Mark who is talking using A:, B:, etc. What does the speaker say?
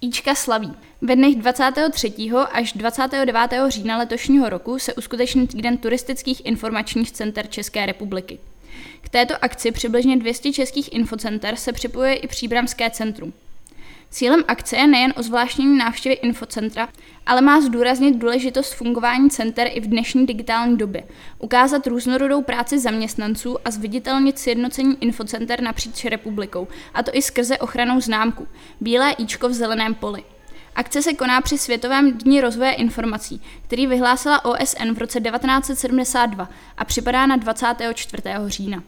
A: Ička slaví. Ve dnech 23. až 29. října letošního roku se uskuteční týden turistických informačních center České republiky. K této akci přibližně 200 českých infocenter se připojuje i Příbramské centrum. Cílem akce je nejen o zvláštní návštěvy infocentra, ale má zdůraznit důležitost fungování center i v dnešní digitální době, ukázat různorodou práci zaměstnanců a zviditelnit sjednocení infocenter napříč republikou, a to i skrze ochranou známku Bílé íčko v zeleném poli. Akce se koná při Světovém dní rozvoje informací, který vyhlásila OSN v roce 1972 a připadá na 24. října.